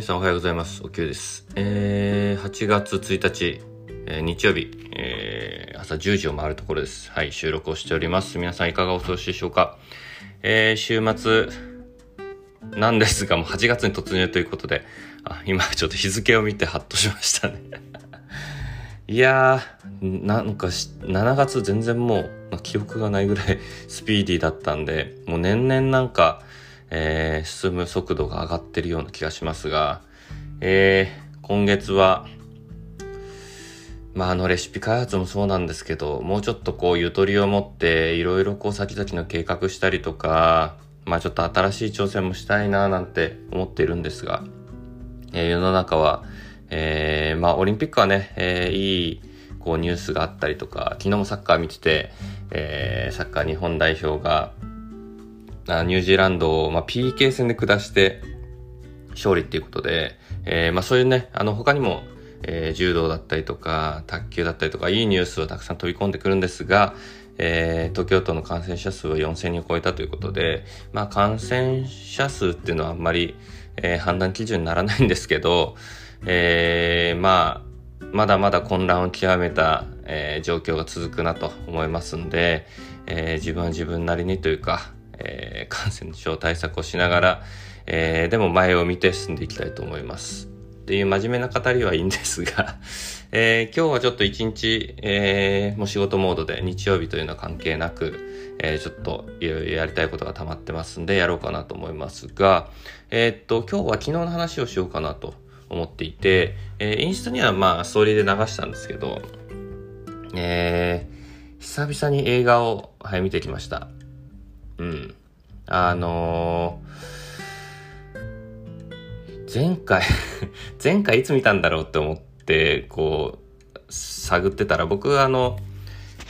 皆さんおはようございます。おきゅうです。えー、8月1日、えー、日曜日、えー、朝10時を回るところです。はい、収録をしております。皆さんいかがお過ごしでしょうか？えー、週末なんですが、もう8月に突入ということで、あ、今ちょっと日付を見てハッとしましたね。いやー、なんか7月全然もう、ま記憶がないぐらいスピーディーだったんで、もう年々なんか、えー、進む速度が上がってるような気がしますが、えー、今月は、まあ、あのレシピ開発もそうなんですけど、もうちょっとこうゆとりを持っていろいろこう先々の計画したりとか、まあちょっと新しい挑戦もしたいななんて思っているんですが、えー、世の中は、えー、まあオリンピックはね、えー、いいこうニュースがあったりとか、昨日もサッカー見てて、えー、サッカー日本代表があニュージーランドを、まあ、PK 戦で下して勝利っていうことで、えー、まあそういうね、あの他にも、えー、柔道だったりとか、卓球だったりとか、いいニュースをたくさん飛び込んでくるんですが、えー、東京都の感染者数は4000人を超えたということで、まあ感染者数っていうのはあんまり、えー、判断基準にならないんですけど、えー、まあ、まだまだ混乱を極めた、えー、状況が続くなと思いますんで、えー、自分は自分なりにというか、えー、感染症対策をしながら、えー、でも前を見て進んでいきたいと思います。っていう真面目な語りはいいんですが えー、今日はちょっと一日、えー、もう仕事モードで日曜日というのは関係なく、えー、ちょっといろいろやりたいことが溜まってますんでやろうかなと思いますが、えー、っと、今日は昨日の話をしようかなと思っていて、えー、インスタにはまあストーリーで流したんですけど、えー、久々に映画を、はい、見てきました。うん。あのー、前回 前回いつ見たんだろうって思って、こう、探ってたら、僕あの、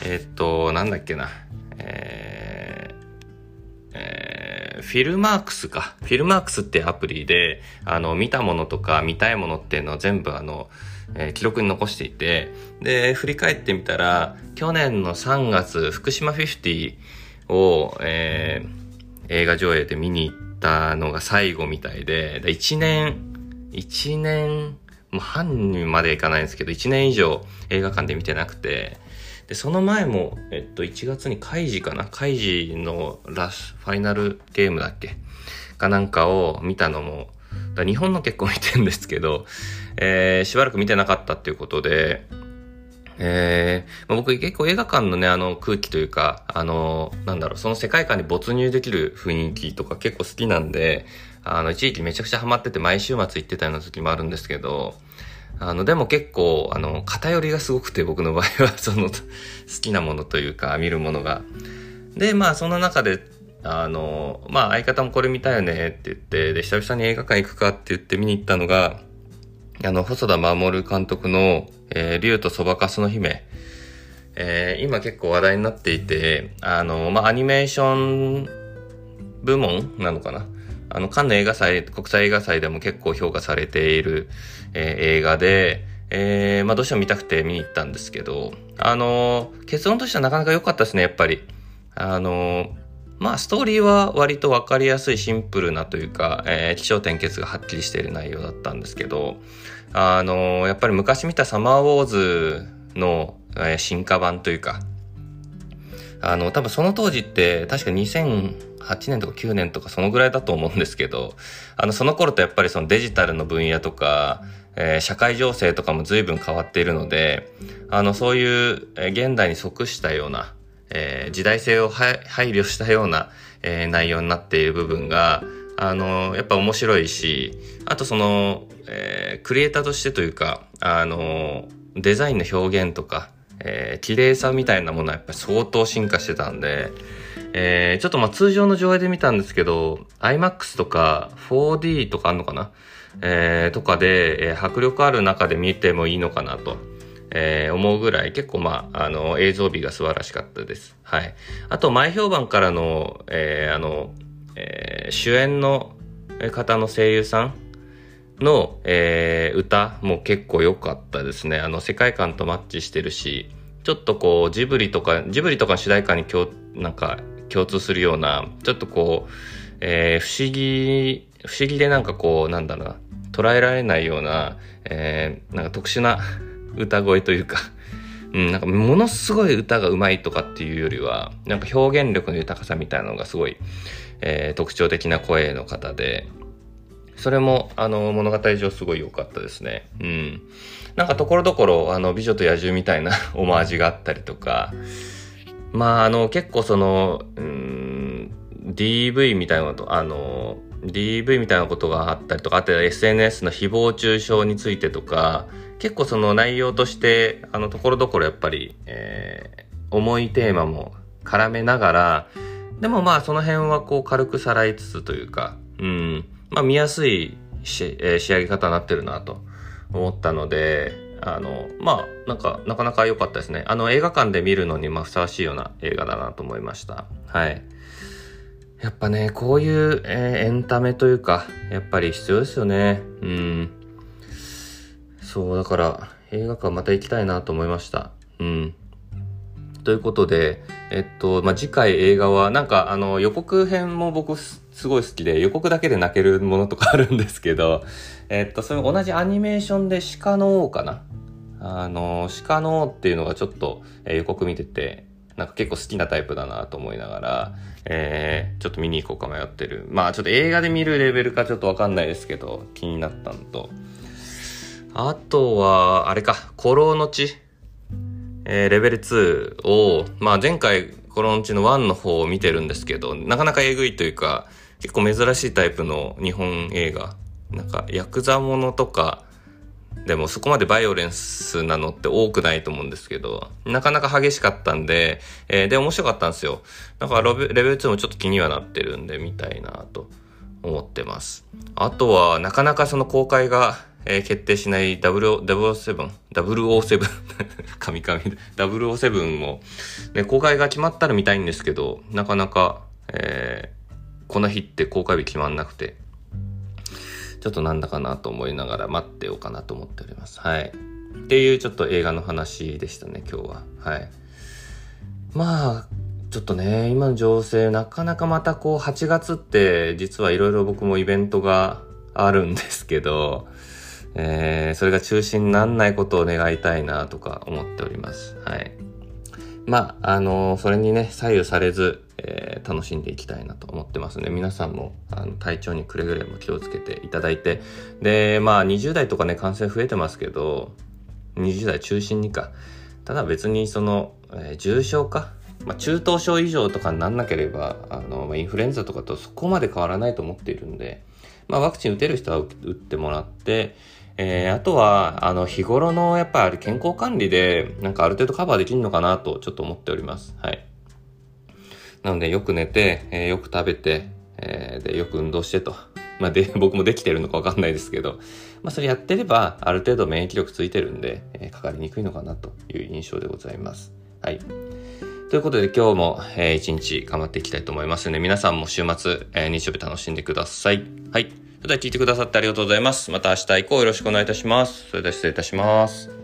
え、っと、なんだっけな、えー、えー、フィルマークスか。フィルマークスってアプリで、あの、見たものとか見たいものっていうのを全部あの、えー、記録に残していて、で、振り返ってみたら、去年の3月、福島50を、えー、映画上映で見に行ったのが最後みたいで、1年、1年、もう半にまでいかないんですけど、1年以上映画館で見てなくて、で、その前も、えっと、1月にカイジかな？カイジのラス、ファイナルゲームだっけ？かなんかを見たのも、だ日本の結構見てるんですけど、えー、しばらく見てなかったっていうことで、えー、ま、僕結構映画館のね、あの空気というか、あの、なんだろう、その世界観に没入できる雰囲気とか結構好きなんで、あの、一時期めちゃくちゃハマってて毎週末行ってたような時もあるんですけど、あの、でも結構、あの、偏りがすごくて僕の場合は、その、好きなものというか、見るものが。で、まあ、その中で、あの、まあ、相方もこれ見たよねって言って、で、久々に映画館行くかって言って見に行ったのが、あの、細田守監督の、えー、竜とそばかすの姫。えー、今結構話題になっていて、あの、まあ、アニメーション部門なのかなあの、カンヌ映画祭、国際映画祭でも結構評価されている、えー、映画で、えー、まあ、どうしても見たくて見に行ったんですけど、あの結論としてはなかなか良かったですね、やっぱり。あのまあ、ストーリーは割とわかりやすいシンプルなというか、えー、気象転結がはっきりしている内容だったんですけど、あのー、やっぱり昔見たサマーウォーズの、えー、進化版というか、あの、多分その当時って確か2008年とか9年とかそのぐらいだと思うんですけど、あの、その頃とやっぱりそのデジタルの分野とか、えー、社会情勢とかも随分変わっているので、あの、そういう、えー、現代に即したような、えー、時代性を配慮したような、えー、内容になっている部分が、あの、やっぱ面白いし、あとその、えー、クリエイターとしてというか、あの、デザインの表現とか、えー、綺麗さみたいなものはやっぱり相当進化してたんで、えー、ちょっとまあ通常の上映で見たんですけど、IMAX とか 4D とかあんのかな？えー、とかで、えー、迫力ある中で見てもいいのかなと。えー、思うぐらい結構まあ、あの、映像美が素晴らしかったです。はい。あと、前評判からの、えー、あの、えー、主演の方の声優さんの、えー、歌も結構良かったですね。あの、世界観とマッチしてるし、ちょっとこう、ジブリとか、ジブリとかの主題歌に共、なんか、共通するような、ちょっとこう、えー、不思議、不思議でなんかこう、なんだろうな、捉えられないような、えー、なんか特殊な歌声というか、うん、なんかものすごい歌が上手いとかっていうよりは、なんか表現力の豊かさみたいなのがすごい、えー、特徴的な声の方で、それも、あの、物語上すごい良かったですね。うん。なんかところどころ、あの、美女と野獣みたいな オマージュがあったりとか、まあ、あの、結構その、うん、DV みたいなと、あの、DV みたいなことがあったりとか、あと SNS の誹謗中傷についてとか、結構その内容として、あの、ところどころやっぱり、えー、重いテーマも絡めながら、でもまあその辺はこう軽くさらいつつというか、うん、まあ見やすいし、えー、仕上げ方になってるなと思ったので、あの、まあ、なんか、なかなか良かったですね。あの、映画館で見るのに、まあ、ふさわしいような映画だなと思いました。はい。やっぱね、こういう、えー、エンタメというか、やっぱり必要ですよね。うん。そう、だから、映画館また行きたいなと思いました。うん。ということで、えっと、まあ、次回映画は、なんか、あの、予告編も僕すごい好きで、予告だけで泣けるものとかあるんですけど、えっと、それ同じアニメーションで鹿の王かな？あの、鹿の王っていうのがちょっと、えー、予告見てて、なんか結構好きなタイプだなと思いながら、えー、ちょっと見に行こうか迷ってる。まあちょっと映画で見るレベルかちょっとわかんないですけど、気になったのと。あとは、あれか、古老の地。えー、レベル2を、まあ前回、コロンチの1の方を見てるんですけど、なかなかえぐいというか、結構珍しいタイプの日本映画。なんか、ヤクザものとか、でもそこまでバイオレンスなのって多くないと思うんですけど、なかなか激しかったんで、えー、で、面白かったんですよ。だからレベル2もちょっと気にはなってるんで、見たいなと思ってます。あとは、なかなかその公開が、えー、決定しない007、007、神々、007も、ね、公開が決まったら見たいんですけど、なかなか、えー、この日って公開日決まんなくて、ちょっとなんだかなと思いながら待ってようかなと思っております。はい。っていうちょっと映画の話でしたね、今日は。はい。まあ、ちょっとね、今の情勢、なかなかまたこう、8月って、実はいろいろ僕もイベントがあるんですけど、えー、それが中止になんないことを願いたいなとか思っております。はい。まあ、あのー、それにね、左右されず、えー、楽しんでいきたいなと思ってますね。皆さんもあの体調にくれぐれも気をつけていただいて。で、まあ20代とかね、感染増えてますけど、20代中心にか。ただ別にその、えー、重症化まあ、中等症以上とかになんなければ、あの、インフルエンザとかとそこまで変わらないと思っているんで、まあ、ワクチン打てる人は打ってもらって、えー、あとは、あの、日頃のやっぱり健康管理で、なんかある程度カバーできるのかなとちょっと思っております。はい。なので、よく寝て、えー、よく食べて、えー、で、よく運動してと。まあ、で、僕もできてるのかわかんないですけど、まあ、それやってれば、ある程度免疫力ついてるんで、え、かかりにくいのかなという印象でございます。はい。ということで今日も、えー、一日頑張っていきたいと思いますので、皆さんも週末、えー、日曜日楽しんでください。はい。それでは聞いてくださってありがとうございます。また明日以降よろしくお願いいたします。それでは失礼いたします。